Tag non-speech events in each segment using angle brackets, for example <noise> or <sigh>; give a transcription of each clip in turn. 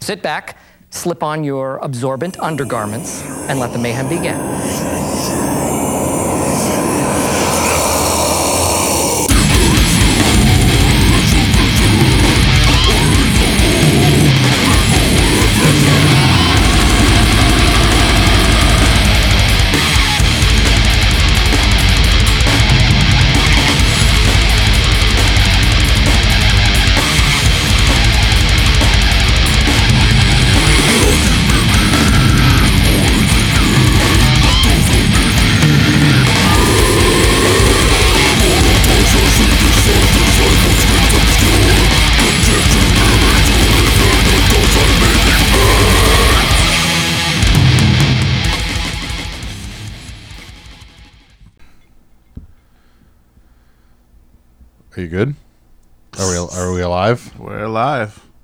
Sit back, slip on your absorbent undergarments, and let the mayhem begin.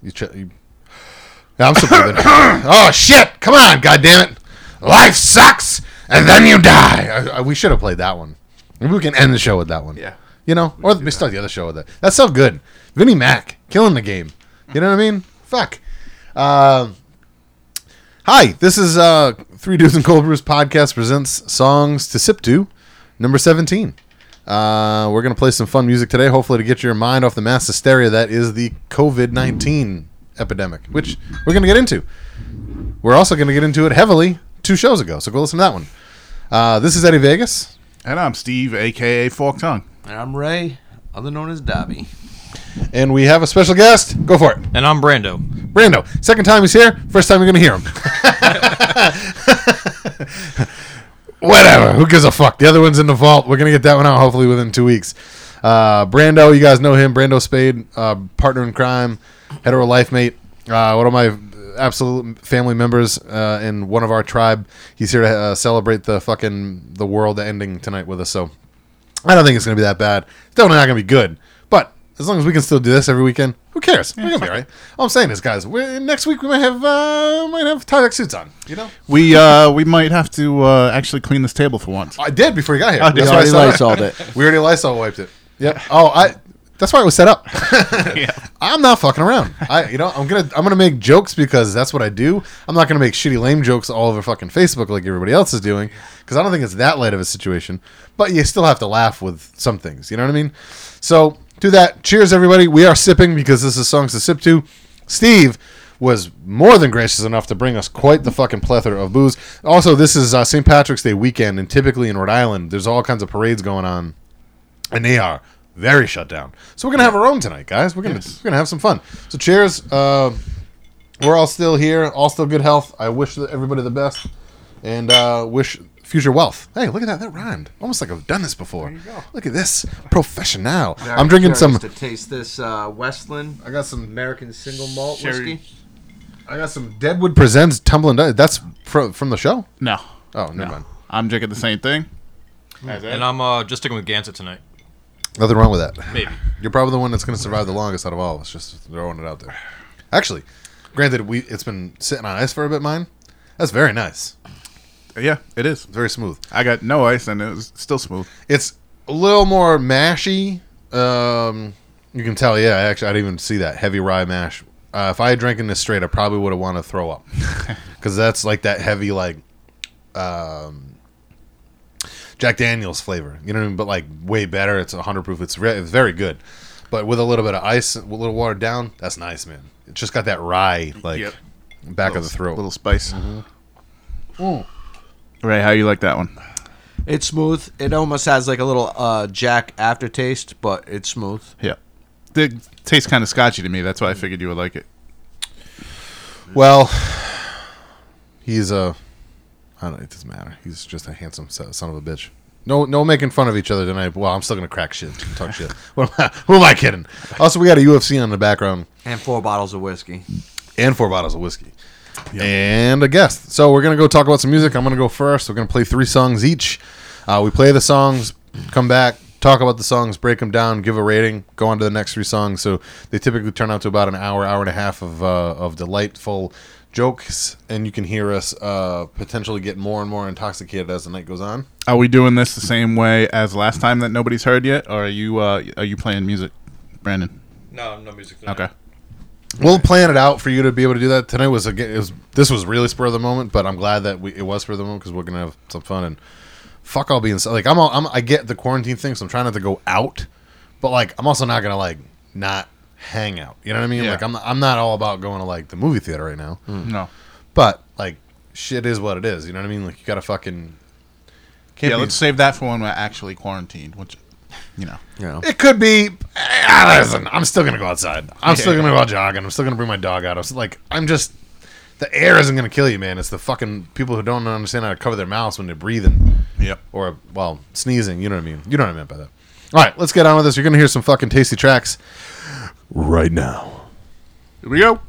You, ch- you I'm breathing. <coughs> oh shit! Come on, goddammit! it! Life sucks, and then you die. I, I, we should have played that one. Maybe we can end the show with that one. Yeah. You know, or we start the other show with it. That's so good. Vinnie Mac killing the game. You know what I mean? Fuck. Uh, hi, this is uh, Three Dudes and Cold Brews podcast presents songs to sip to, number seventeen. Uh, we're gonna play some fun music today, hopefully to get your mind off the mass hysteria that is the COVID nineteen epidemic, which we're gonna get into. We're also gonna get into it heavily two shows ago, so go listen to that one. Uh, this is Eddie Vegas. And I'm Steve, aka Fork Tongue. And I'm Ray, other known as Dobby. And we have a special guest. Go for it. And I'm Brando. Brando. Second time he's here. First time you're going to hear him. <laughs> <laughs> Whatever. Who gives a fuck? The other one's in the vault. We're to get that one out hopefully within two weeks. Uh, Brando, you guys know him. Brando Spade, uh, partner in crime, hetero life mate. Uh, one of my absolute family members uh, in one of our tribe. He's here to uh, celebrate the fucking the world ending tonight with us. So I don't think it's to be that bad. It's definitely not to be good. But as long as we can still do this every weekend, who cares? We're going to be all right. All I'm saying is, guys, we next week we might have uh, might have Tyvek suits on. You know, We uh we might have to uh, actually clean this table for once. I did before you got here. Oh, did That's I already saw it. <laughs> We already Lysol wiped it. Yep. Oh, I. That's why it was set up. <laughs> I'm not fucking around. I, you know, I'm gonna, I'm gonna make jokes because that's what I do. I'm not gonna make shitty lame jokes all over fucking Facebook like everybody else is doing because I don't think it's that light of a situation. But you still have to laugh with some things. You know what I mean? So do that. Cheers, everybody. We are sipping because this is songs to sip to. Steve was more than gracious enough to bring us quite the fucking plethora of booze. Also, this is uh, St. Patrick's Day weekend, and typically in Rhode Island, there's all kinds of parades going on and they are very shut down. So we're gonna have our own tonight, guys. We're gonna we're gonna have some fun. So cheers. Uh, we're all still here, all still good health. I wish everybody the best, and uh, wish future wealth. Hey, look at that. That rhymed. Almost like I've done this before. Look at this, professional. I'm drinking some. to taste this uh, Westland I got some. American single malt Sherry. whiskey. I got some Deadwood presents tumbling. Dice. That's from from the show. No. Oh, never No. mind. I'm drinking the same thing. As And I'm uh, just sticking with Gansett tonight. Nothing wrong with that. Maybe. <laughs> You're probably the one that's going to survive the longest out of all of us. Just throwing it out there. Actually, granted, we it's been sitting on ice for a bit. Mine, that's very nice. Yeah, it is. Very smooth. I got no ice and it was still smooth. It's a little more mashy. Um, you can tell. Yeah, actually, I didn't even see that heavy rye mash. Uh, if I had drinking this straight, I probably would have wanted to throw up <laughs> because that's like that heavy like um, Jack Daniels flavor. You know what I mean? But like way better. It's hundred proof. It's, re- it's very good. But with a little bit of ice, a little watered down, that's nice, man. It's just got that rye like Yep. back little, of the throat. Little spice. Ray, how you like that one? It's smooth. It almost has like a little uh, Jack aftertaste, but it's smooth. Yeah. It tastes kind of scotchy to me. That's why I figured you would like it. Well, he's a. I don't. It doesn't matter. He's just a handsome son son of a bitch. No, no making fun of each other tonight. Well, I'm still gonna crack shit, talk shit. <laughs> What am I, who am I kidding? Also, we got a UFC on the background And four bottles of whiskey. and four bottles of whiskey and a guest. So we're gonna go talk about some music. I'm gonna go first. We're gonna play three songs each. Uh, we play the songs, come back, talk about the songs, break them down, give a rating, go on to the next three songs. So they typically turn out to about an hour, hour and a half of uh, of delightful jokes, and you can hear us uh, potentially get more and more intoxicated as the night goes on. Are we doing this the same way as last time that nobody's heard yet, or are you uh, are you playing music, Brandon? No, no music tonight. Okay. We'll plan it out for you to be able to do that. Tonight was again. It was this was really spur of the moment, but I'm glad that we, it was spur of the moment because we're gonna have some fun and fuck I'll all being like I'm, all, I'm. I get the quarantine thing, so I'm trying not to go out, but like I'm also not gonna like not hang out. You know what I mean? Yeah. Like I'm. I'm not all about going to like the movie theater right now, hmm. No. but like shit is what it is. You know what I mean? Like you gotta fucking. Can't Yeah, be- let's save that for when we're actually quarantined, which, you know. You know. It could be. Ah, listen, I'm still gonna go outside. I'm still gonna go out jogging. I'm still gonna bring my dog out. I was like, I'm just. The air isn't gonna kill you, man. It's the fucking people who don't understand how to cover their mouths when they're breathing Yep. or well sneezing. You know what I mean? You know what I meant by that. All right, let's get on with this. You're gonna hear some fucking tasty tracks right now. Here we go.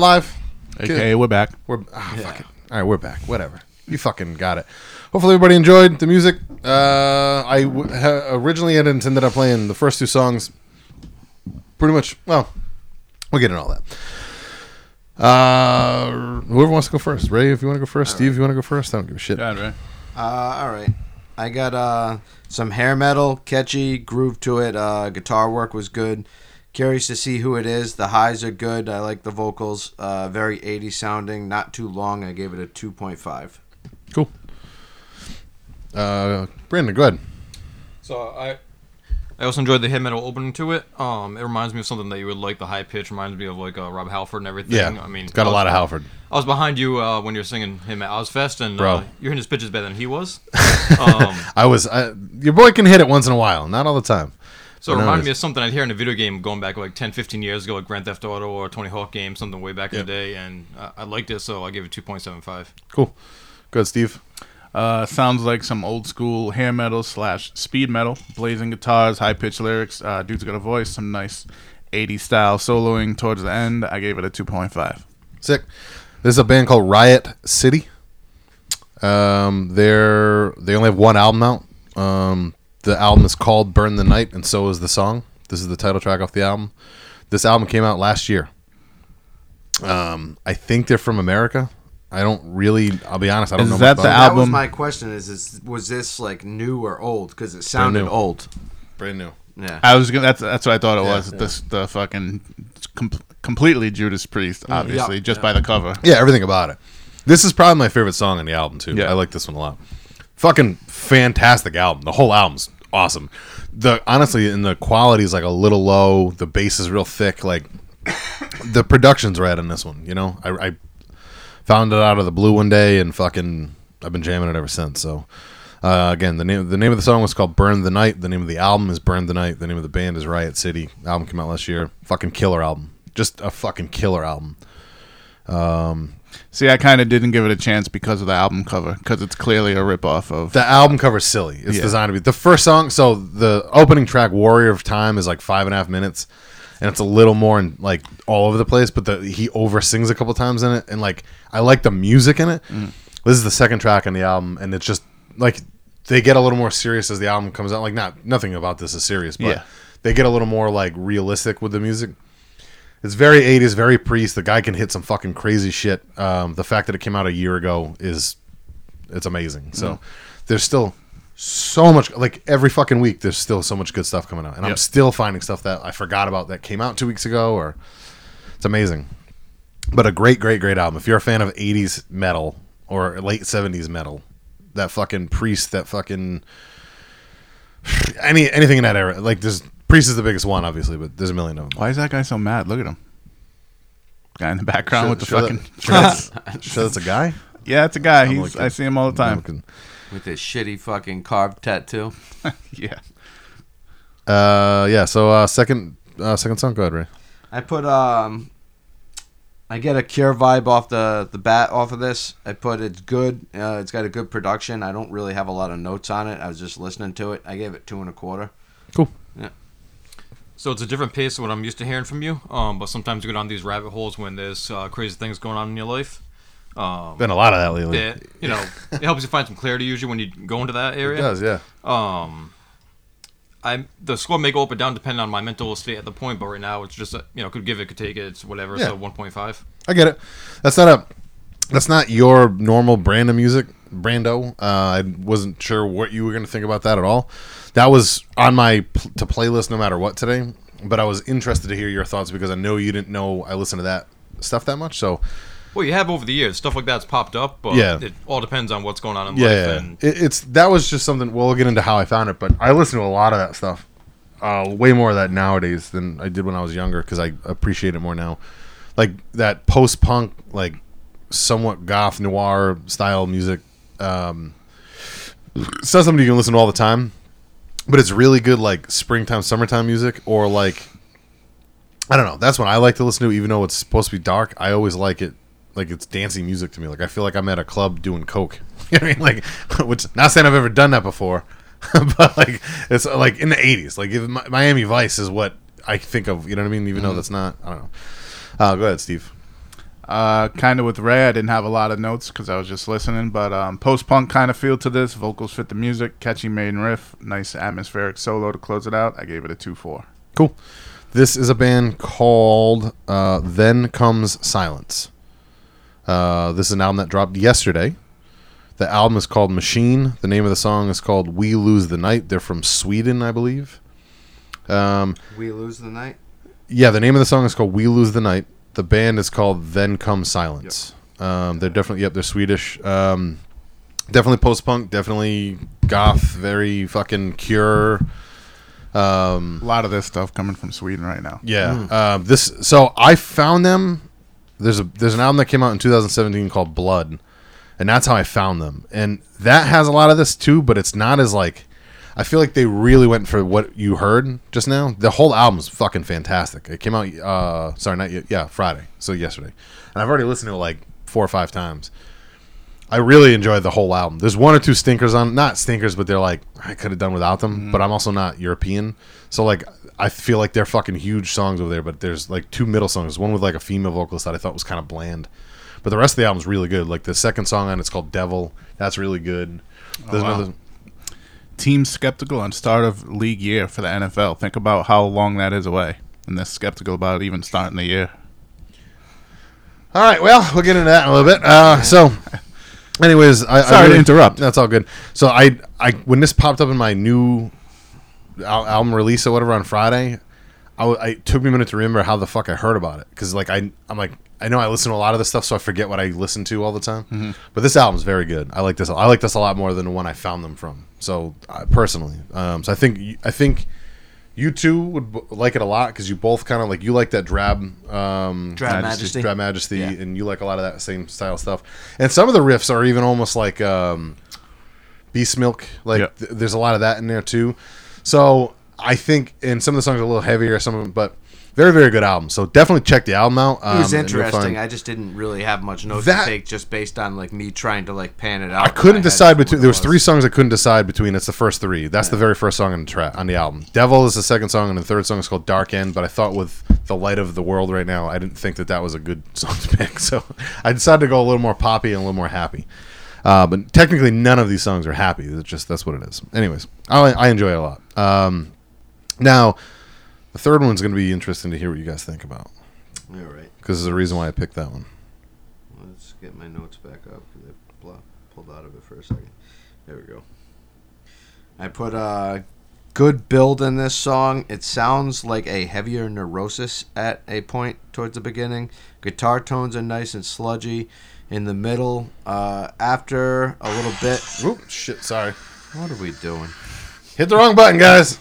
Alive. We're alive. Okay, we're back. We're ah, fuck it. all right. We're back. Whatever. You fucking got it. Hopefully, everybody enjoyed the music. Uh, I w- ha- originally had intended on playing the first two songs. Pretty much. Well, we'll get into all that. Uh, whoever wants to go first. Ray, if you want to go first. Steve, if you want to go first. I don't give a shit. Yeah, right. Uh, all right. I got uh, some hair metal, catchy groove to it. Uh, guitar work was good. Curious to see who it is. The highs are good. I like the vocals. Uh, very 80 sounding. Not too long. I gave it a 2.5. Cool. Uh, Brandon, go ahead. So I, I also enjoyed the heavy metal opening to it. Um, it reminds me of something that you would like. The high pitch reminds me of like uh, Rob Halford and everything. Yeah, I mean, it's got a I was- lot of Halford. I was behind you uh, when you were singing him at Ozzfest, and Bro. uh, you're hitting his pitches better than he was. <laughs> um, I was. I, your boy can hit it once in a while, not all the time. So it reminded me of something I'd hear in a video game going back like 10, 15 years ago, like Grand Theft Auto or Tony Hawk game, something way back Yep. in the day, and uh, I liked it, so I gave it 2.75. Cool. Good, Steve. Uh, sounds like some old school hair metal slash speed metal, blazing guitars, high pitched lyrics. Uh, dude's got a voice, some nice 80s style soloing towards the end. I gave it a 2.5. Sick. This is a band called Riot City. Um, they're they only have one album out. Um, the album is called "Burn the Night," and so is the song. This is the title track off the album. This album came out last year. Um, I think they're from America. I don't really. I'll be honest. I don't Is know. that the album? That was my question. Is, is was this like new or old? Because it sounded new. old. brand new. Yeah. I was gonna. That's that's what I thought it Yeah, was. yeah. This the fucking com- completely Judas Priest, obviously, Yeah, just yeah. by the cover. Yeah, everything about it. This is probably my favorite song on the album too. Yeah. I like this one a lot. Fucking fantastic album. The whole album's awesome. The honestly, and the quality is like a little low. The bass is real thick. Like <coughs> the production's right on this one. You know, I, I found it out of the blue one day and fucking I've been jamming it ever since. So. Uh, again, the name the name of the song was called "Burn the Night." The name of the album is "Burn the Night." The name of the band is Riot City. album came out last year. Fucking killer album. Just a fucking killer album. Um, See, I kind of didn't give it a chance because of the album cover, because it's clearly a ripoff of. the album cover's silly. It's Yeah. designed to be the first song. So the opening track, "Warrior of Time," is like five and a half minutes, and it's a little more in, like all over the place. But the he over sings a couple times in it, and like I like the music in it. Mm. This is the second track on the album, and it's just like they get a little more serious as the album comes out. Like not nothing about this is serious, but Yeah. they get a little more like realistic with the music. It's very 80s, very priest. The guy can hit some fucking crazy shit. Um, the fact that it came out a year ago is it's amazing. So there's still so much like every fucking week there's still so much good stuff coming out. And I'm still finding stuff that I forgot about that came out 2 weeks ago or it's amazing. But a great great great album. If you're a fan of 80s metal or late 70s metal, that fucking priest, that fucking <sighs> any anything in that era. Like there's Priest is the biggest one obviously, but there's a million of them. Why is that guy so mad? Look at him. Guy in the background Show- with the show fucking. <laughs> that- show that's, show <laughs> that's a guy. yeah, it's a guy. I'm He's. looking. I see him all the time. looking. With this shitty fucking carved tattoo. <laughs> Yeah. Uh, yeah. So uh, second, uh, second song. Go ahead, Ray. I put um I get a Cure vibe off the the bat off of this. I put it's good. Uh, it's got a good production. I don't really have a lot of notes on it. I was just listening to it. I gave it two and a quarter. So it's a different pace of what I'm used to hearing from you. Um, but sometimes you go down these rabbit holes when there's uh, crazy things going on in your life. Um, Been a lot of that lately. it, you know, it helps you find some clarity usually when you go into that area. It does, yeah. Um, I the score may go up and down depending on my mental state at the point, but right now it's just a, you know could give it, could take it, it's whatever. Yeah. So 1.5. I get it. That's not a. That's not your normal brand of music, Brando. Uh, I wasn't sure what you were going to think about that at all. That was on my pl- to playlist no matter what today. But I was interested to hear your thoughts because I know you didn't know I listened to that stuff that much. So Well, you have over the years stuff like that's popped up, but Yeah. it all depends on what's going on in yeah, life. yeah. And It, it's that was just something. Well, we'll get into how I found it, but I listen to a lot of that stuff. Uh, way more of that nowadays than I did when I was younger because I appreciate it more now. Like that post punk, like somewhat goth noir style music. Um, it's not something you can listen to all the time, but it's really good, like springtime, summertime music, or like I don't know. That's what I like to listen to, even though it's supposed to be dark. I always like it, like it's dancing music to me. Like I feel like I'm at a club doing coke. <laughs> You know what I mean? Like, <laughs> which not saying I've ever done that before, <laughs> but like it's like in the '80s. Like if Miami Vice is what I think of. You know what I mean? Even though that's not. I don't know. Uh, go ahead, Steve. Uh, kind of with Ray, I didn't have a lot of notes because I was just listening. But um, post punk kind of feel to this. Vocals fit the music. Catchy main riff. Nice atmospheric solo to close it out. I gave it a two four. Cool. This is a band called uh, Then Comes Silence. Uh, this is an album that dropped yesterday. The album is called Machine. The name of the song is called We Lose the Night. They're from Sweden, I believe. Um, We lose the night. yeah, the name of the song is called We Lose the Night. The band is called Then Comes Silence. Um, they're definitely, yep, they're Swedish. Um, definitely post punk, definitely goth, very fucking cure. Um, A lot of this stuff coming from Sweden right now. yeah. Um, this so I found them. There's a there's an album that came out in 2017 called Blood, and that's how I found them. And that has a lot of this too, but it's not as like. I feel like they really went for what you heard just now. The whole album's fucking fantastic. It came out, uh, sorry, not yet, yeah, Friday, so yesterday, and I've already listened to it like four or five times. I really enjoyed the whole album. There's one or two stinkers on, not stinkers, but they're like I could have done without them. But I'm also not European, so like I feel like they're fucking huge songs over there. But there's like two middle songs, one with like a female vocalist that I thought was kind of bland, but the rest of the album's really good. Like the second song on it's called Devil. That's really good. There's wow. another. Team skeptical on start of league year for the NFL. Think about how long that is away, and they're skeptical about even starting the year. All right, well, we'll get into that in a little bit. Uh, so, anyways, I, Sorry I to interrupt. That's all good. So, I, I, when this popped up in my new album release or whatever on Friday, I, w- I- it took me a minute to remember how the fuck I heard about it because, like, I, I'm like, I know I listen to a lot of this stuff, so I forget what I listen to all the time. Mm-hmm. But this album's very good. I like this. I like this a lot more than the one I found them from. So, uh, personally, um, so I think, I think. You two would b- like it a lot because you both kind of like you like that drab, um, Drab Majesty. drab majesty, Yeah. and you like a lot of that same style stuff. And some of the riffs are even almost like um, Beastmilk. Like Yeah. th- there's a lot of that in there too. So I think, and some of the songs are a little heavier, some of them, but very very good album. So definitely check the album out. It was um, interesting. I just didn't really have much notes That- to take just based on like me trying to like pan it out. I couldn't decide between. There was three songs I couldn't decide between. It's the first three. That's the very first song on the track on the album. Devil is the second song, and the third song is called Dark End. But I thought with the light of the world right now, I didn't think that that was a good <laughs> song to pick. So <laughs> I decided to go a little more poppy and a little more happy. Uh, but technically, none of these songs are happy. It's just that's what it is. Anyways, I, I enjoy it a lot. Um, now, the third one's going to be interesting to hear what you guys think about All right, because there's a reason why I picked that one. let's get my notes back up because I pulled out of it for a second. There we go. I put a good build in this song. It sounds like a heavier neurosis at a point towards the beginning. Guitar tones are nice and sludgy. In the middle, uh, after a little bit, Oop, shit, sorry. what are we doing? Hit the wrong button, guys.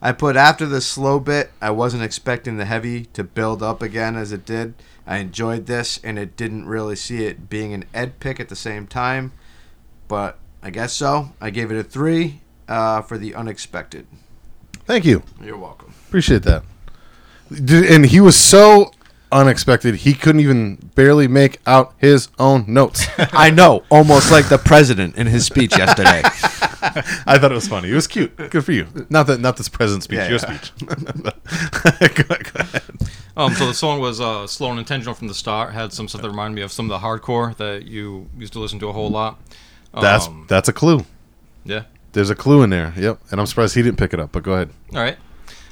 I put after the slow bit, I wasn't expecting the heavy to build up again as it did. I enjoyed this, and it didn't really see it being an Ed pick at the same time, but I guess so. I gave it a three uh, for the unexpected. Thank you. You're welcome. Appreciate that. Dude, and he was so unexpected, he couldn't even barely make out his own notes. <laughs> I know, almost like the president in his speech yesterday. <laughs> <laughs> I thought it was funny. It was cute. Good for you. Not that, not this present speech. Yeah, your yeah. speech. <laughs> go, go ahead. Um, so the song was uh, slow and intentional from the start. Had some stuff that reminded me of some of the hardcore that you used to listen to a whole lot. That's Um, that's a clue. yeah. There's a clue in there. Yep. And I'm surprised he didn't pick it up. But go ahead. All right.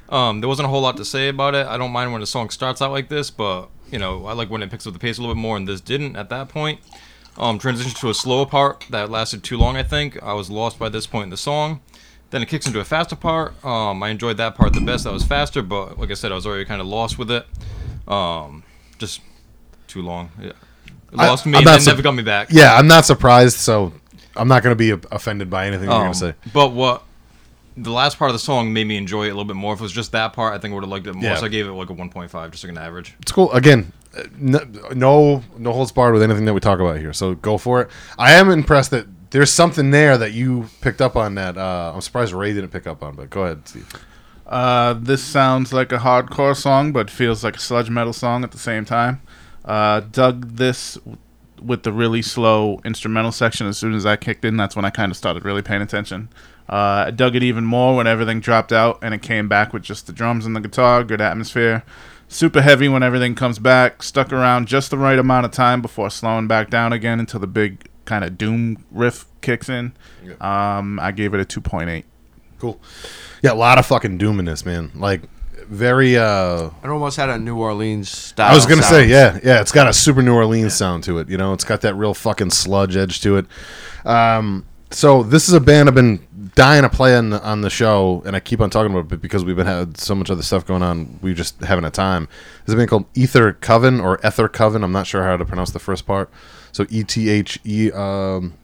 Um, there wasn't a whole lot to say about it. I don't mind when a song starts out like this, but you know, I like when it picks up the pace a little bit more, and this didn't at that point. Um, transitions to a slower part that lasted too long. I think I was lost by this point in the song. Then it kicks into a faster part. Um, I enjoyed that part the best. That was faster, but like I said, I was already kind of lost with it. Um, just too long. Yeah. It I- lost me and sup- never got me back. Yeah, I'm not surprised. So I'm not going to be offended by anything you're Um, going to say. But what the last part of the song made me enjoy it a little bit more. If it was just that part, I think I would have liked it more. Yeah. So I gave it like a 1.5, just like an average. It's cool. Again, no, no no holds barred with anything that we talk about here. So go for it. I am impressed that there's something there that you picked up on that uh, I'm surprised Ray didn't pick up on. But go ahead, Steve. Uh, this sounds like a hardcore song, but feels like a sludge metal song at the same time. Uh, dug this with the really slow instrumental section. As soon as I kicked in, that's when I kind of started really paying attention. Uh, dug it even more when everything dropped out and it came back with just the drums and the guitar. Good atmosphere. Super heavy when everything comes back. Stuck around just the right amount of time before slowing back down again until the big kind of doom riff kicks in. Um, I gave it a 2.8. Cool. Yeah, a lot of fucking doom in this, man. Like very uh It almost had a New Orleans style. I was gonna say, yeah, yeah. It's got a super New Orleans sound to it. You know, it's got that real fucking sludge edge to it. Um, so this is a band I've been dying to play on the, on the show, and I keep on talking about it, because we've been had so much other stuff going on, we just haven't had time. There's a band called Ether Coven or Ether Coven. I'm not sure how to pronounce the first part. So E T H E um,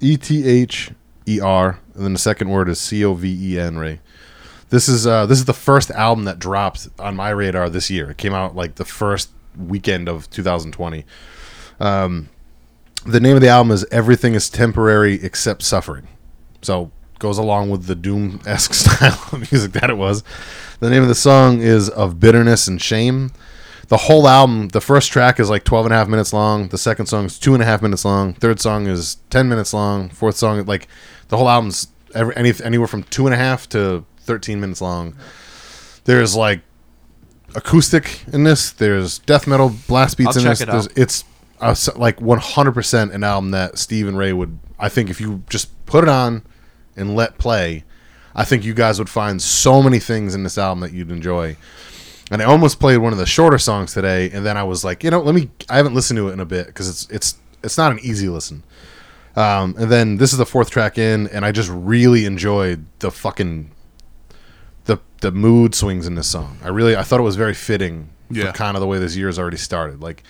E T H E R, and then the second word is C O V E N. Ray. This is uh, this is the first album that dropped on my radar this year. It came out like the first weekend of 2020. Um, the name of the album is "Everything Is Temporary Except Suffering," so goes along with the doom esque <laughs> style of music that it was. The name of the song is "Of Bitterness and Shame." The whole album, the first track is like 12 and a half minutes long. The second song is two and a half minutes long. Third song is 10 minutes long. Fourth song, like the whole album's every, any, anywhere from two and a half to 13 minutes long. There's like acoustic in this. There's death metal blast beats I'll in this. it it's uh, like 100% an album that Steve and Ray would. I think if you just put it on and let play, I think you guys would find so many things in this album that you'd enjoy. And I almost played one of the shorter songs today, and then I was like, you know, let me. I haven't listened to it in a bit because it's it's it's not an easy listen. Um, and then this is the fourth track in, and I just really enjoyed the fucking the the mood swings in this song. I really I thought it was very fitting Yeah. for kind of the way this year's already started. Like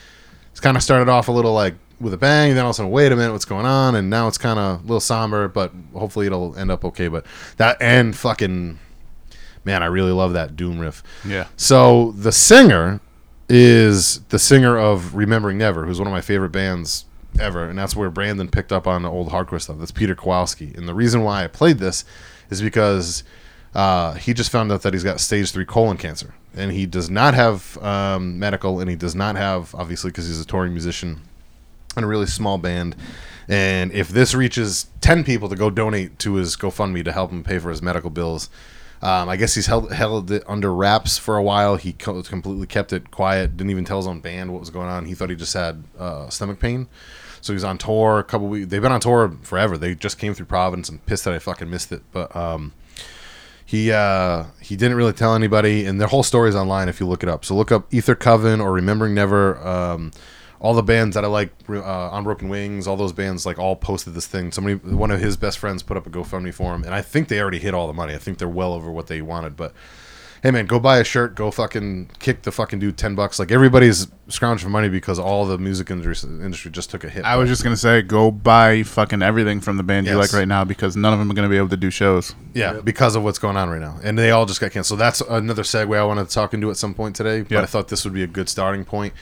it's kind of started off a little like with a bang, then all of a sudden, wait a minute, what's going on? And now it's kind of a little somber, but hopefully it'll end up okay. But that and fucking man, I really love that doom riff. Yeah. So the singer is the singer of Remembering Never, who's one of my favorite bands ever, and that's where Brandon picked up on the old hardcore stuff. That's Peter Kowalski, and the reason why I played this is because uh, he just found out that he's got stage three colon cancer, and he does not have um, medical, and he does not have obviously because he's a touring musician and a really small band. And if this reaches ten people to go donate to his GoFundMe to help him pay for his medical bills, um, I guess he's held held it under wraps for a while. He co- completely kept it quiet. Didn't even tell his own band what was going on. He thought he just had uh, stomach pain. So he's on tour a couple weeks. They've been on tour forever. They just came through Providence. I'm pissed that I fucking missed it. But um, he uh, he didn't really tell anybody, and their whole story is online if you look it up. So look up Ether Coven or Remembering Never. Um, all the bands that I like, uh, Broken Wings, all those bands like all posted this thing. Somebody, one of his best friends, put up a GoFundMe for him, and I think they already hit all the money. I think they're well over what they wanted. But hey, man, go buy a shirt. Go fucking kick the fucking dude ten bucks. Like everybody's scrounging for money because all the music industry, industry just took a hit. I was just gonna say, go buy fucking everything from the band you like right now because none of them are gonna be able to do shows. Yeah, because of what's going on right now, and they all just got canceled. So that's another segue I wanted to talk into at some point today. But Yeah. I thought this would be a good starting point.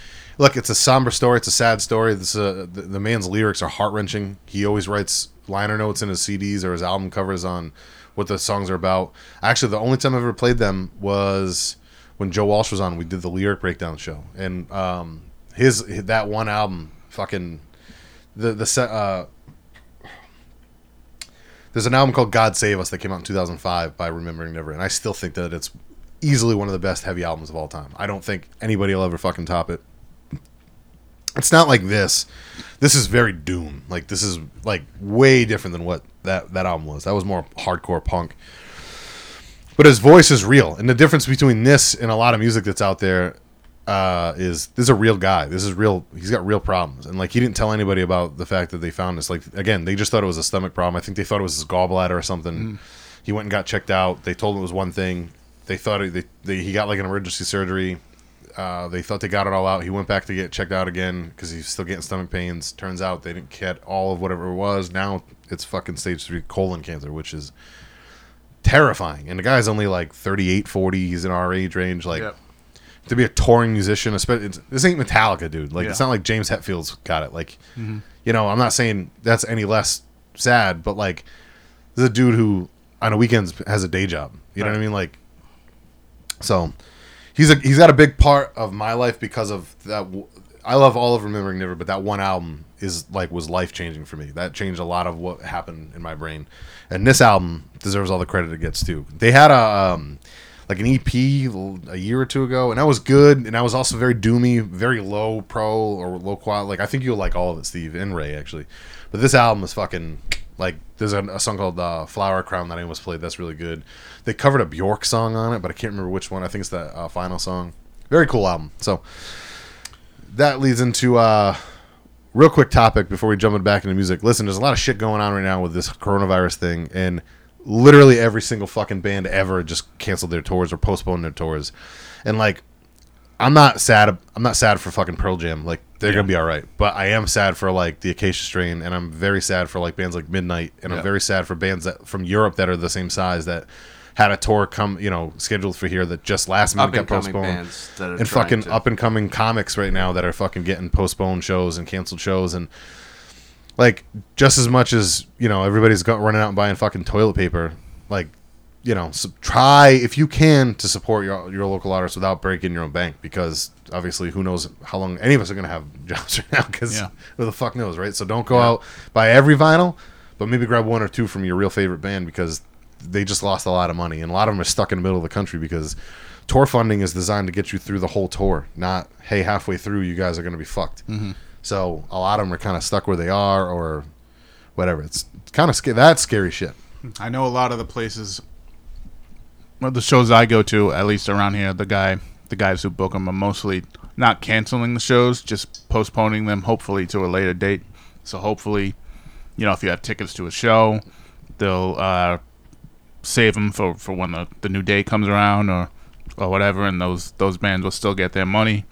Look, it's a somber story. It's a sad story. This uh, the, the man's lyrics are heart wrenching. He always writes liner notes in his CDs or his album covers on what the songs are about. Actually, the only time I ever played them was when Joe Walsh was on. We did the lyric breakdown show, and um, his that one album, fucking the the. Uh, there's an album called God Save Us that came out in 2005 by Remembering Never, and I still think that it's easily one of the best heavy albums of all time. I don't think anybody will ever fucking top it. It's not like this. This is very doom. Like this is like way different than what that that album was. That was more hardcore punk. But his voice is real, and the difference between this and a lot of music that's out there uh, is this is a real guy. This is real. He's got real problems, and like he didn't tell anybody about the fact that they found this. Like again, they just thought it was a stomach problem. I think they thought it was his gallbladder or something. He went and got checked out. They told him it was one thing. They thought it, they, they he got like an emergency surgery. Uh, they thought they got it all out. He went back to get checked out again because he's still getting stomach pains. Turns out they didn't get all of whatever it was. Now it's fucking stage three colon cancer, which is terrifying. And the guy's only like 38, 40. He's in our age range. Like Yep. to be a touring musician, especially it's, this ain't Metallica, dude. Like it's not like James Hetfield's got it. Like you know, I'm not saying that's any less sad, but like this is a dude who on the weekends has a day job. You know what I mean? Like so he's a he's got a big part of my life because of that I love all of Remembering Never, but that one album is like was life changing for me. That changed a lot of what happened in my brain, and this album deserves all the credit it gets too. They had a um, like an EP a year or two ago, and that was good, and that was also very doomy, very low pro or low quality. Like I think you'll like all of it, Steve and Ray actually, but this album is fucking like there's a, a song called uh, "Flower Crown" that I almost played. That's really good. They covered a Bjork song on it, but I can't remember which one. I think it's the uh, final song. Very cool album. So that leads into uh real quick topic before we jump back into music. Listen, there's a lot of shit going on right now with this coronavirus thing, and literally every single fucking band ever just canceled their tours or postponed their tours. And like, I'm not sad. I'm not sad for fucking Pearl Jam. Like they're gonna be all right, but I am sad for like the Acacia Strain, and I'm very sad for like bands like Midnight, and Yeah. I'm very sad for bands that from Europe that are the same size that had a tour come, you know, scheduled for here that just last minute got postponed. bands that are and fucking to- up and coming comics right now that are fucking getting postponed shows and canceled shows and like just as much as you know everybody's got running out and buying fucking toilet paper like you know so try if you can to support your your local artists without breaking your own bank because obviously who knows how long any of us are gonna have <laughs> jobs right now because Yeah. who the fuck knows right? So don't go out buy every vinyl but maybe grab one or two from your real favorite band because they just lost a lot of money and a lot of them are stuck in the middle of the country because tour funding is designed to get you through the whole tour not hey halfway through you guys are going to be fucked. Mm-hmm. So a lot of them are kind of stuck where they are or whatever. It's kind of that's scary shit. I know a lot of the places, well, the shows I go to, at least around here, the guy, the guys who book them are mostly not canceling the shows, just postponing them, hopefully to a later date. So hopefully, you know, if you have tickets to a show, they'll uh, save them for, for when the, the new day comes around or or whatever, and those those bands will still get their money.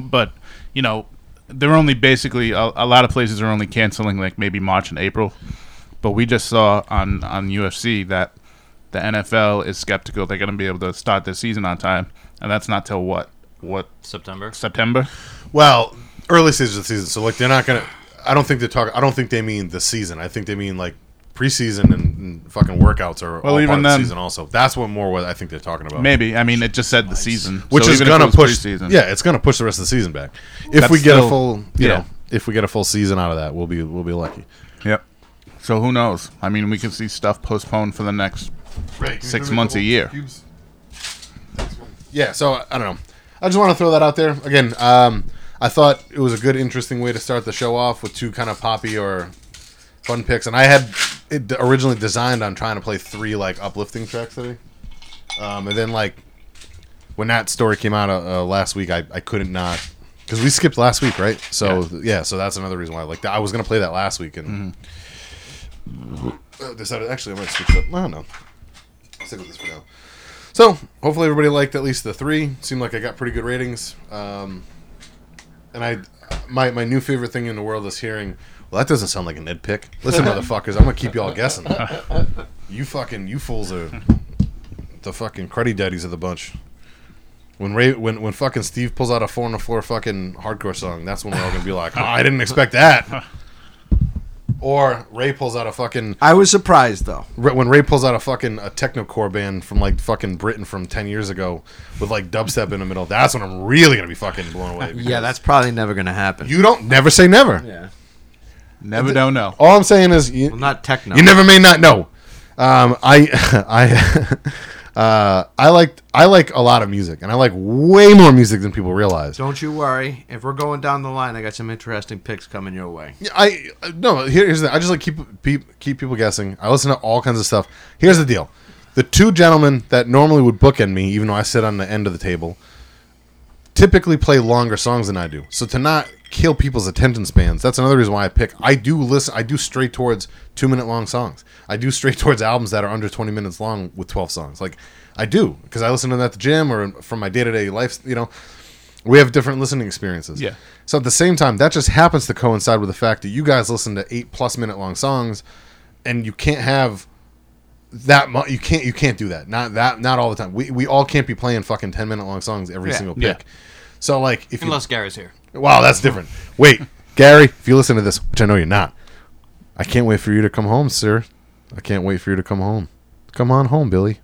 But you know, they're only basically a, a lot of places are only canceling like maybe March and April. But we just saw on on UFC that the NFL is skeptical they're going to be able to start their season on time, and that's not till what what September. September. well early stages of the season so like they're not gonna i don't think they talk i don't think they mean the season i think they mean like preseason and, and fucking workouts are Well, all even part of the then- season also that's what more what i think they're talking about Maybe I mean it just said the season, which so is even if it gonna push preseason. yeah it's gonna push the rest of the season back if That's we get a full you yeah. know if we get a full season out of that we'll be we'll be lucky Yep. So who knows? I mean, we could see stuff postponed for the next. Six months a year. Yeah, so I don't know. I just want to throw that out there again. Um, I thought it was a good, interesting way to start the show off with two kind of poppy or fun picks, and I had it originally designed on trying to play three like uplifting tracks today, um, and then like when that story came out uh, uh, last week, I, I couldn't not because we skipped last week, right? So yeah. so that's another reason why. Like I was gonna play that last week and uh, decided actually I might switch it up. No, no, stick with this for now. So hopefully everybody liked at least the three. Seemed like I got pretty good ratings. Um, and I, my my new favorite thing in the world is hearing. Well, that doesn't sound like a Ned pick. Listen, <laughs> motherfuckers, I'm gonna keep y'all guessing. <laughs> You fucking you fools are the fucking cruddy daddies of the bunch. When Ray, when when fucking Steve pulls out a four on the floor fucking hardcore song, that's when we're all gonna be like, oh, I didn't expect that. <laughs> Or Ray pulls out a fucking I was surprised though. When Ray pulls out a fucking a technocore band from like fucking Britain from ten years ago with like dubstep in the middle, that's when I'm really gonna be fucking blown away. <laughs> Yeah, that's probably never gonna happen. you don't never say never. yeah. Never don't know. All I'm saying is you, Well, not techno. you never may not know. Um, I <laughs> I <laughs> uh, I like I like a lot of music, and I like way more music than people realize. Don't you worry. If we're going down the line, I got some interesting picks coming your way. Yeah, I no. Here, here's the. I just like keep keep keep people guessing. I listen to all kinds of stuff. Here's the deal: the two gentlemen that normally would bookend me, even though I sit on the end of the table, typically play longer songs than I do. So to not kill people's attention spans, that's another reason why I pick. I do listen. I do straight towards two minute long songs. I do straight <laughs> towards albums that are under twenty minutes long with twelve songs. Like I do because I listen to them at the gym or from my day to day life. You know, we have different listening experiences. Yeah. So at the same time, that just happens to coincide with the fact that you guys listen to eight plus minute long songs, and you can't have that much. You can't. You can't do that. Not that. Not all the time. We we all can't be playing fucking ten minute long songs every Yeah. single Yeah. Pick. So like if you Unless Gary's here. wow, that's different. Wait, Gary, if you listen to this, which I know you're not, I can't wait for you to come home, sir. I can't wait for you to come home. Come on home, Billy.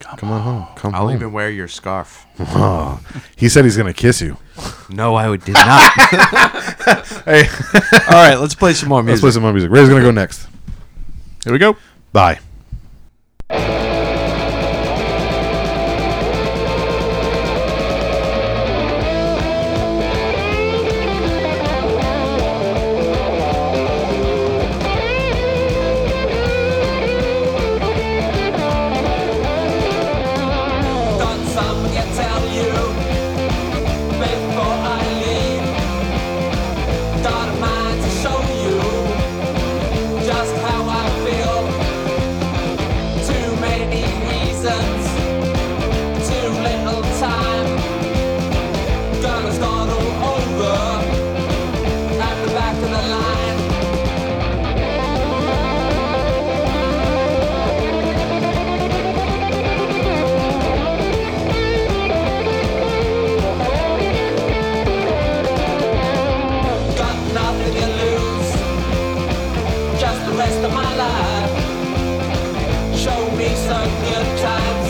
Come on home. Come I'll home. even wear your scarf. Oh, <laughs> he said he's gonna kiss you. No, I did not. <laughs> Hey, All right, let's play some more music. let's play some more music. Ray's gonna go next. Here we go. Bye. Rest of my life. Show me some good times.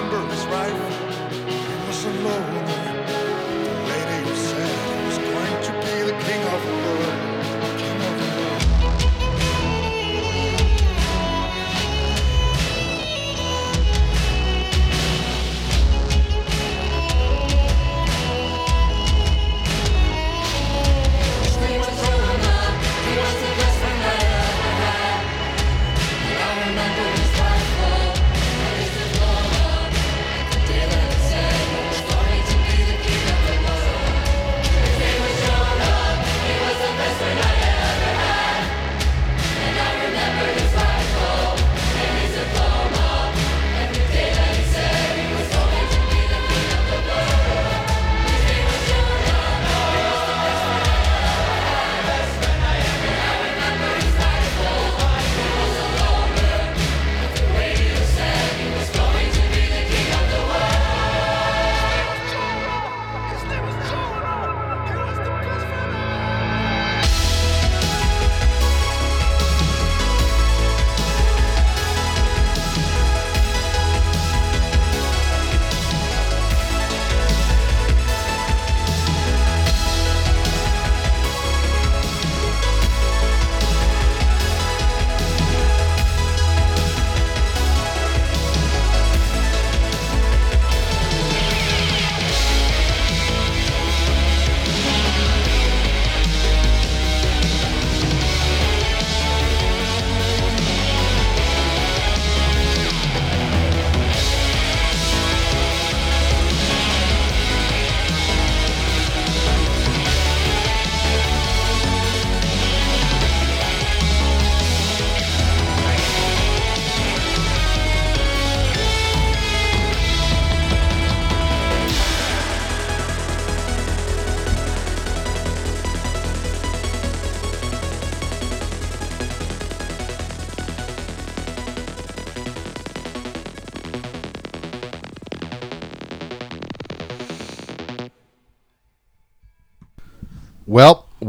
Remember his rifle. He was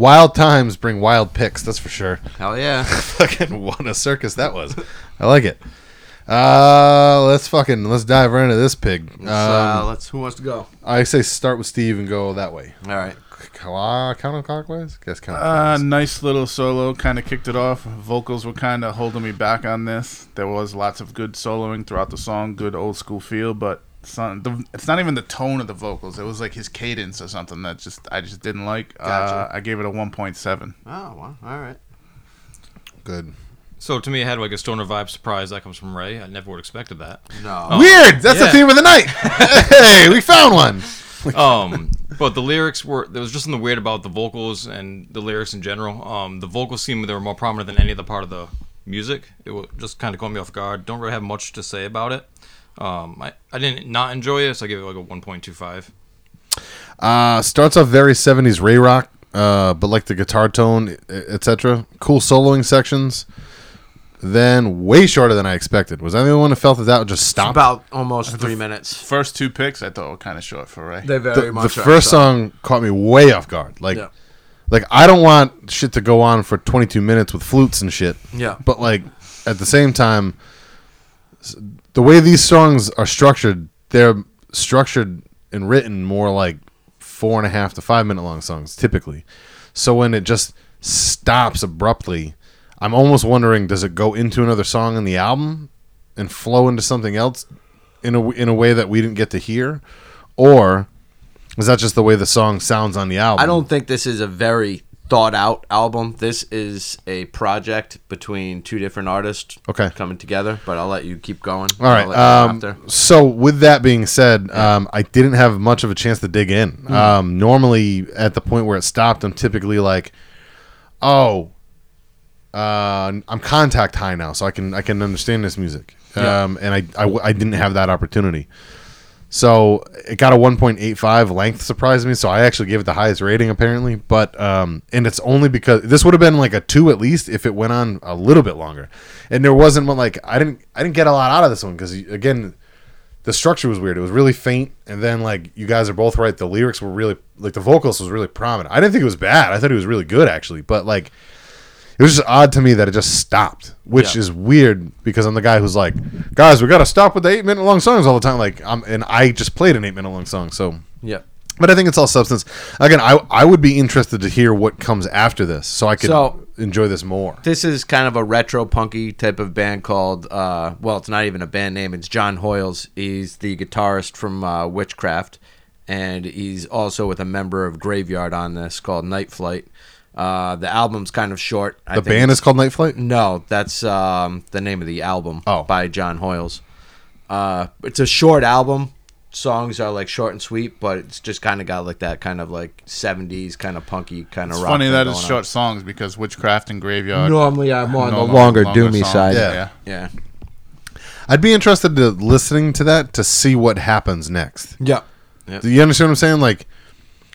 wild times bring wild picks. That's for sure. Hell yeah. <laughs> fucking what a circus that was. I like it. Uh, let's fucking let's dive right into this pig. Let's, uh, Um, let's. Who wants to go? I say start with Steve and go that way. All right. Cla- Counterclockwise? Guess Uh, counterclockwise. nice little solo, kind of kicked it off. Vocals were kind of holding me back on this. There was lots of good soloing throughout the song, good old school feel, but Son, the, it's not even the tone of the vocals. It was like his cadence or something that just I just didn't like. Gotcha. Uh, I gave it a 1.7. Oh, well, all right. Good. So to me, it had like a stoner vibe surprise that comes from Ray. I never would have expected that. No. Weird. That's the theme of the night. <laughs> hey, we found one. um, but the lyrics were there was just something weird about the vocals and the lyrics in general. Um, the vocals seemed they were more prominent than any other part of the music. It wa- just kind of caught me off guard. Don't really have much to say about it. Um, I, I didn't not enjoy it, so I give it like a one point two five. Uh, starts off very 70s Ray rock, uh, but like the guitar tone, etc. Cool soloing sections. Then way shorter than I expected. Was I the only one who felt that that would just stop? About almost three minutes. First two picks I thought were kind of short for Ray. They very the, the much are, first so- song caught me way off guard. Like, Yeah. like I don't want shit to go on for 22 minutes with flutes and shit. Yeah. But like at the same time, s- the way these songs are structured, they're structured and written more like four and a half to five minute long songs typically. So when it just stops abruptly, I'm almost wondering does it go into another song in the album and flow into something else in a in a way that we didn't get to hear, or is that just the way the song sounds on the album? I don't think this is a very thought out album. This is a project between two different artists Okay. coming together, but I'll let you keep going. All right. I'll let you go Um, so with that being said, um, I didn't have much of a chance to dig in. Hmm. Um, normally, at the point where it stopped, I'm typically like, "Oh, uh, I'm contact high now, so I can I can understand this music." Yeah. Um, and I, I I didn't have that opportunity. So it got a 1.85 length surprised me. So I actually gave it the highest rating apparently, but um, and it's only because this would have been like a two at least if it went on a little bit longer. And there wasn't one like I didn't I didn't get a lot out of this one because again the structure was weird. It was really faint, and then like you guys are both right. The lyrics were really like the vocals was really prominent. I didn't think it was bad. I thought it was really good actually, but like it was just odd to me that it just stopped, which Yeah. is weird because I'm the guy who's like, guys, we got to stop with the eight minute long songs all the time. Like, I'm and I just played an eight minute long song, so. Yeah. But I think it's all substance. Again, I I would be interested to hear what comes after this, so I could So- enjoy this more. This is kind of a retro punky type of band called, uh, well, it's not even a band name. It's John Hoyles. He's the guitarist from uh, Witchcraft, and he's also with a member of Graveyard on this called Night Flight. Uh, the album's kind of short. I The think band is called Night Flight. No, that's um, the name of the album Oh. by John Hoyles. Uh, it's a short album. Songs are like short and sweet, but it's just kind of got like that kind of like 70s kind of punky kind of It's rock. funny that it's on. short songs because Witchcraft and Graveyard. Normally, I'm on the longer, longer doomy songs, side. Yeah. yeah. Yeah. I'd be interested to listening to that to see what happens next. Yeah. Do you understand what I'm saying? Like,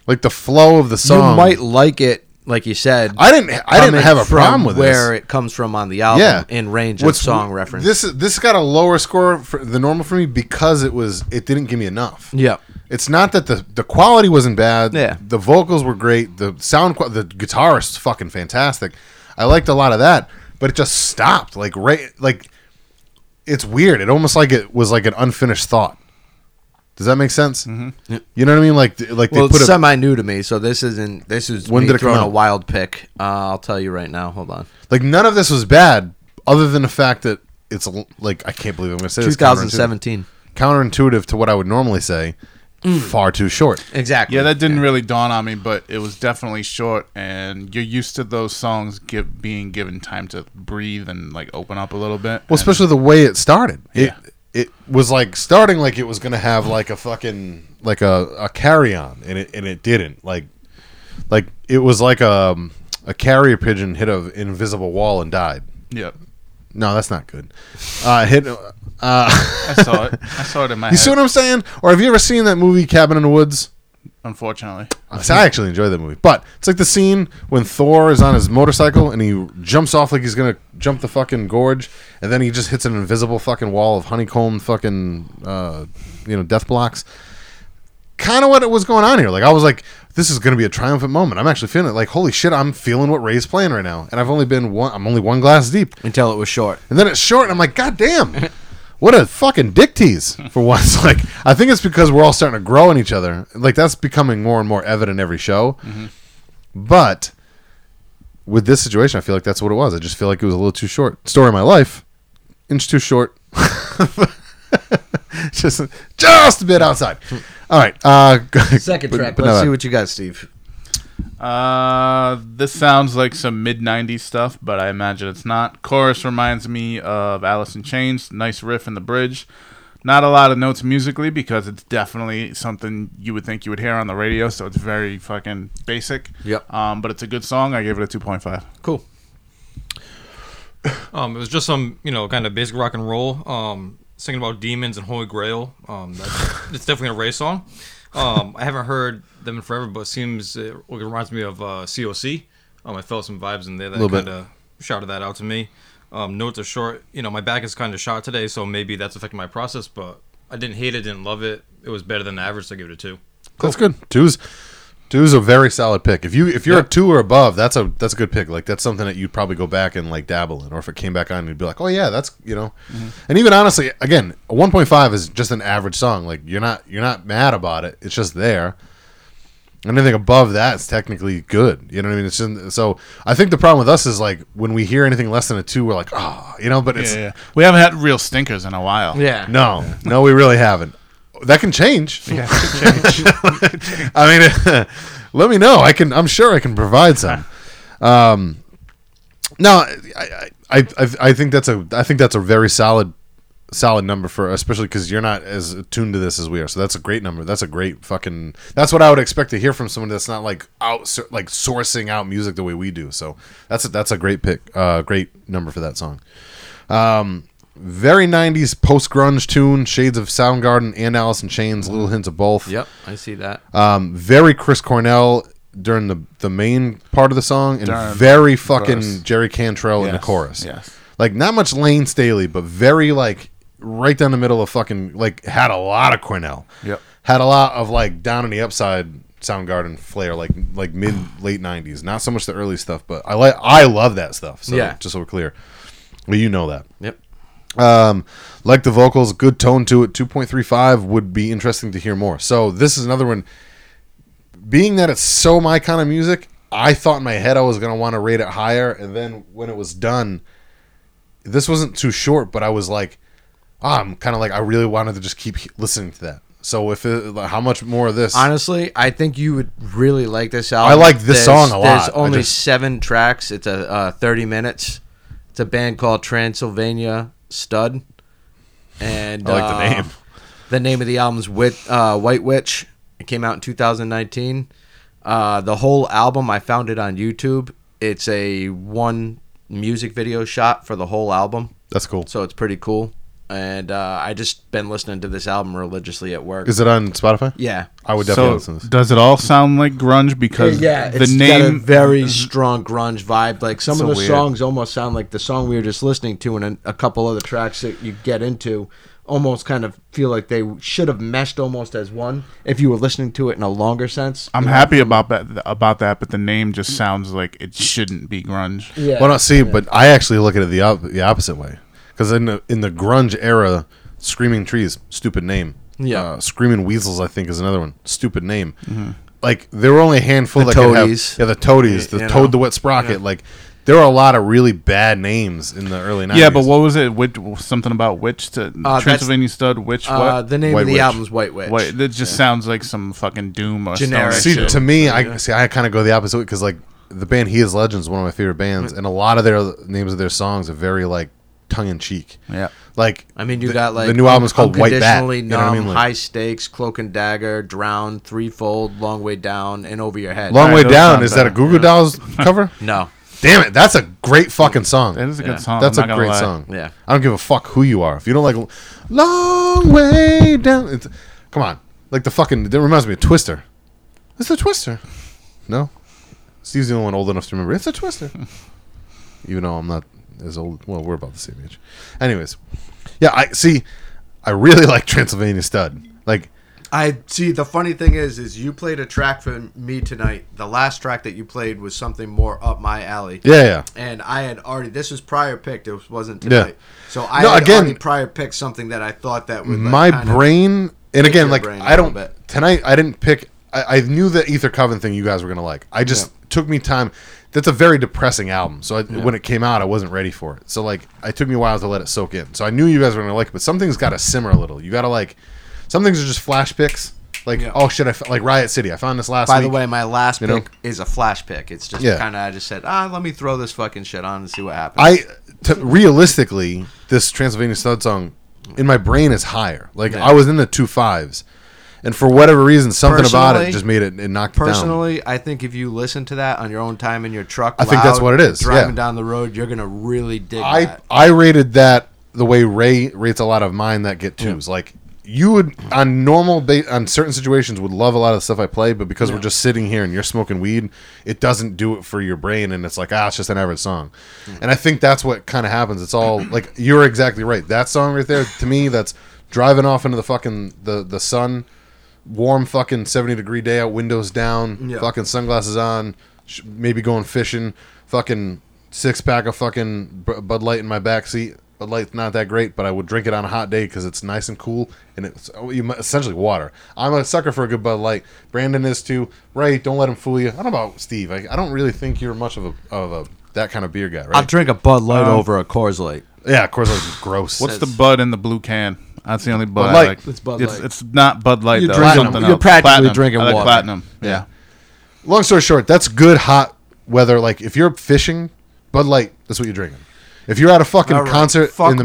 like the flow of the song. You might like it, like you said. I didn't. I didn't have a problem with where this. it comes from on the album. yeah, in range What's of song reference. This is this got a lower score for, the normal for me because it was it didn't give me enough. yeah. It's not that the the quality wasn't bad. Yeah. the vocals were great. The sound, the guitarist's fucking fantastic. I liked a lot of that, but it just stopped. Like right, like it's weird. It almost like it was like an unfinished thought. Does that make sense? Mm-hmm. You know what I mean? Like like Well, they put it's a semi new to me, so this isn't. This is When me did it come throwing a wild pick. Uh, I'll tell you right now. Hold on. like none of this was bad, other than the fact that it's a- like I can't believe I'm going to say this. 2017. counterintuitive, counterintuitive to what I would normally say. Far too short. Exactly. Yeah, that didn't really dawn on me, but it was definitely short, and you're used to those songs give, being given time to breathe and like open up a little bit. Well, especially the way it started. It Yeah. It was like starting like it was gonna have like a fucking like a, a carry on, and it and it didn't. Like like it was like a a carrier pigeon hit an invisible wall and died. Yep, No, that's not good. Uh, hit. Uh, I saw it. I saw it in my <laughs> you head. see what I'm saying? Or have you ever seen that movie Cabin in the Woods? Unfortunately, I actually enjoy that movie, but it's like the scene when Thor is on his motorcycle and he jumps off like he's gonna jump the fucking gorge, and then he just hits an invisible fucking wall of honeycomb fucking uh, you know death blocks. Kind of what it was going on here. Like I was like, this is gonna be a triumphant moment. I'm actually feeling it. Like holy shit, I'm feeling what Ray's playing right now, and I've only been one. I'm only one glass deep, Until it was short. and then it's short, and I'm like, god damn. <laughs> What a fucking dick tease <laughs> for once. <laughs> Like, I think it's because we're all starting to grow in each other. Like, that's becoming more and more evident every show. But with this situation, I feel like that's what it was. I just feel like it was a little too short. Story of my life, inch too short. <laughs> just just a bit outside. All right. Uh, Second track. but no, Let's that- see what you got, Steve. Uh, this sounds like some mid '90s stuff, but I imagine it's not. Chorus reminds me of Alice in Chains. Nice riff in the bridge. Not a lot of notes musically because it's definitely something you would think you would hear on the radio. So it's very fucking basic. Yep. Um, but it's a good song. I gave it a 2.5. Cool. Um, it was just some, you know, kind of basic rock and roll. Um, singing about demons and Holy Grail. Um, that's, it's definitely a Ray song. Um, I haven't heard them in forever, but it seems it, it reminds me of uh, COC. Um, I felt some vibes in there that Little bit. kind of shouted that out to me. Um, notes are short. You know, my back is kind of shot today, so maybe that's affecting my process. But I didn't hate it, didn't love it. It was better than average, so I give it a two. That's good. Two's two's a very solid pick. If you if you're a two or above, that's a that's a good pick. Like that's something that you'd probably go back and like dabble in, or if it came back on, you'd be like, oh yeah, that's you know. And even honestly, again, a one point five is just an average song. Like you're not you're not mad about it. It's just there. Anything above that is technically good. You know what I mean? It's just, so I think the problem with us is like when we hear anything less than a two, we're like, oh, you know. But it's Yeah, yeah. We haven't had real stinkers in a while. Yeah. no, no, we really haven't. That can change. Yeah, it <laughs> could change. <laughs> I mean, <laughs> let me know. I can. I'm sure I can provide some. Um, no, I, I, I, I think that's a. I think that's a very solid, solid number for, especially because you're not as attuned to this as we are. So that's a great number. That's a great fucking. That's what I would expect to hear from someone that's not like out, like sourcing out music the way we do. So that's a, that's a great pick. Uh, great number for that song. Um, very 90s post grunge tune, shades of Soundgarden and Alice in Chains, little hints of both. Yep, I see that. Um, very Chris Cornell during the the main part of the song, and During very fucking verse. Jerry Cantrell in the chorus. yes. like not much Layne Staley, but very like right down the middle of fucking like had a lot of Cornell. Yep. had a lot of like down in the upside Soundgarden flair, like like mid late nineties. Not so much the early stuff, but I like I love that stuff. So Yeah. just so we're clear, well, you know that. Yep. Um, like the vocals, good tone to it. Two point three five would be interesting to hear more. So this is another one. Being that it's so my kind of music, I thought in my head I was gonna want to rate it higher, and then when it was done, this wasn't too short. But I was like, I'm kind of like I really wanted to just keep listening to that. So if it, like, how much more of this? Honestly, I think you would really like this album. I like this There's- song a There's lot. I only just- seven tracks. It's a uh, 30 minutes. It's a band called Transylvania Stud, and I like the uh, name. The name of the album's Wit, uh, White Witch. It came out in 2019. Uh, the whole album, I found it on YouTube. It's a one music video shot for the whole album, That's cool. so it's pretty cool. And uh, I just been listening to this album religiously at work. Is it on Spotify? yeah, I would definitely So listen to this. does it all sound like grunge? Because yeah, the it's name got a very strong grunge vibe. Like some So of the weird. songs almost sound like the song we were just listening to, and a, a couple other tracks that you get into almost kind of feel like they should have meshed almost as one if you were listening to it in a longer sense. I'm happy about that about that, but the name just sounds like it shouldn't be grunge. Yeah. Well, no, see, but I actually look at it the op- the opposite way because in the in the grunge era, Screaming Trees, stupid name. Yeah. uh, Screaming Weasels, I think, is another one. Stupid name. Like there were only a handful The that could have Toadies. yeah the Toadies, the You know? Toad the Wet Sprocket. Like there were a lot of really bad names in the early 90s. Yeah, but what was it? Which, something about witch to that's- Transylvania Stud? Witch Uh, what? the name White of the Witch. album's White Witch. Wait, that just sounds like some fucking doom or Generic See, shit. to me, I see. I kind of go the opposite way because like the band He Is Legend is one of my favorite bands, and a lot of their names of their songs are very like tongue in cheek. Yeah. Like I mean, you the- got like the new album is called White Bat. Unconditionally You know what I Numb, mean? Like, High Stakes, Cloak and Dagger, Drown, Threefold, Long Way Down, and Over Your Head. Long Alright, Way Down is that a better. Goo Goo Dolls <laughs> cover? no. Damn it, that's a great fucking song. That is a Yeah. good song. That's I'm a great lie. song. Yeah. I don't give a fuck who you are. If you don't like Long Way Down, it's, come on. Like the fucking, that reminds me of Twister. It's a Twister. No? Steve's the only one old enough to remember. It's a Twister. <laughs> Even though I'm not as old. Well, we're about the same age. Anyways. Yeah, I see. I really <laughs> like Transylvania Stud. Like, I see. The funny thing is, is you played a track for me tonight. The last track that you played was something more up my alley. yeah, yeah. And I had already. This was prior picked. It wasn't tonight. Yeah. So I No, had again- already prior picked something that I thought that would. Like, my brain and again like I don't tonight i didn't pick I, I knew the ether coven thing you guys were gonna like i just took me time that's a very depressing album. So I, when it came out, I wasn't ready for it. So like, it took me a while to let it soak in. So I knew you guys were gonna like it, but something's got to simmer a little. You got to like, some things are just flash picks. Like, Yeah. oh shit, I f- like Riot City. I found this last. By the way, my last you know? pick is a flash pick. It's just Yeah. kind of I just said, ah, let me throw this fucking shit on and see what happens. I t- realistically, this Transylvania Stud song in my brain is higher. Like Yeah. I was in the two fives, and for whatever reason, something about it Personally- just made it, it knocked it down. Personally, I think if you listen to that on your own time in your truck, I think that's loud, what it is, Driving yeah. down the road, you're gonna really dig I that. I rated that the way Ray rates a lot of mine that get twos. Like you would on normal ba- on certain situations would love a lot of the stuff I play, but because we're just sitting here and you're smoking weed, it doesn't do it for your brain, and it's like ah, it's just an average song. And I think that's what kind of happens. It's all <clears throat> like you're exactly right. That song right there to me, that's driving off into the fucking the the sun, warm fucking seventy degree day out, windows down, Yeah. fucking sunglasses on, sh- maybe going fishing, fucking six pack of fucking B- Bud Light in my back seat. Bud Light's not that great, but I would drink it on a hot day because it's nice and cool, and it's oh, you essentially water. I'm a sucker for a good Bud Light. Brandon is too. Ray, don't let him fool you. I don't know about Steve. I, I don't really think you're much of a of a that kind of beer guy, right? I'll drink a Bud Light Um, over a Coors Light. yeah, of course, it's gross. What's the Bud in the blue can? That's the only Bud, Bud I Light. like. It's Bud Light. it's not Bud Light You're though. drinking- Something you're else. practically Platinum. drinking I like water. platinum. Yeah. Long story short, that's good hot weather. Like if you're fishing, Bud Light, that's what you're drinking. If you're at a fucking All right, concert fuck in the middle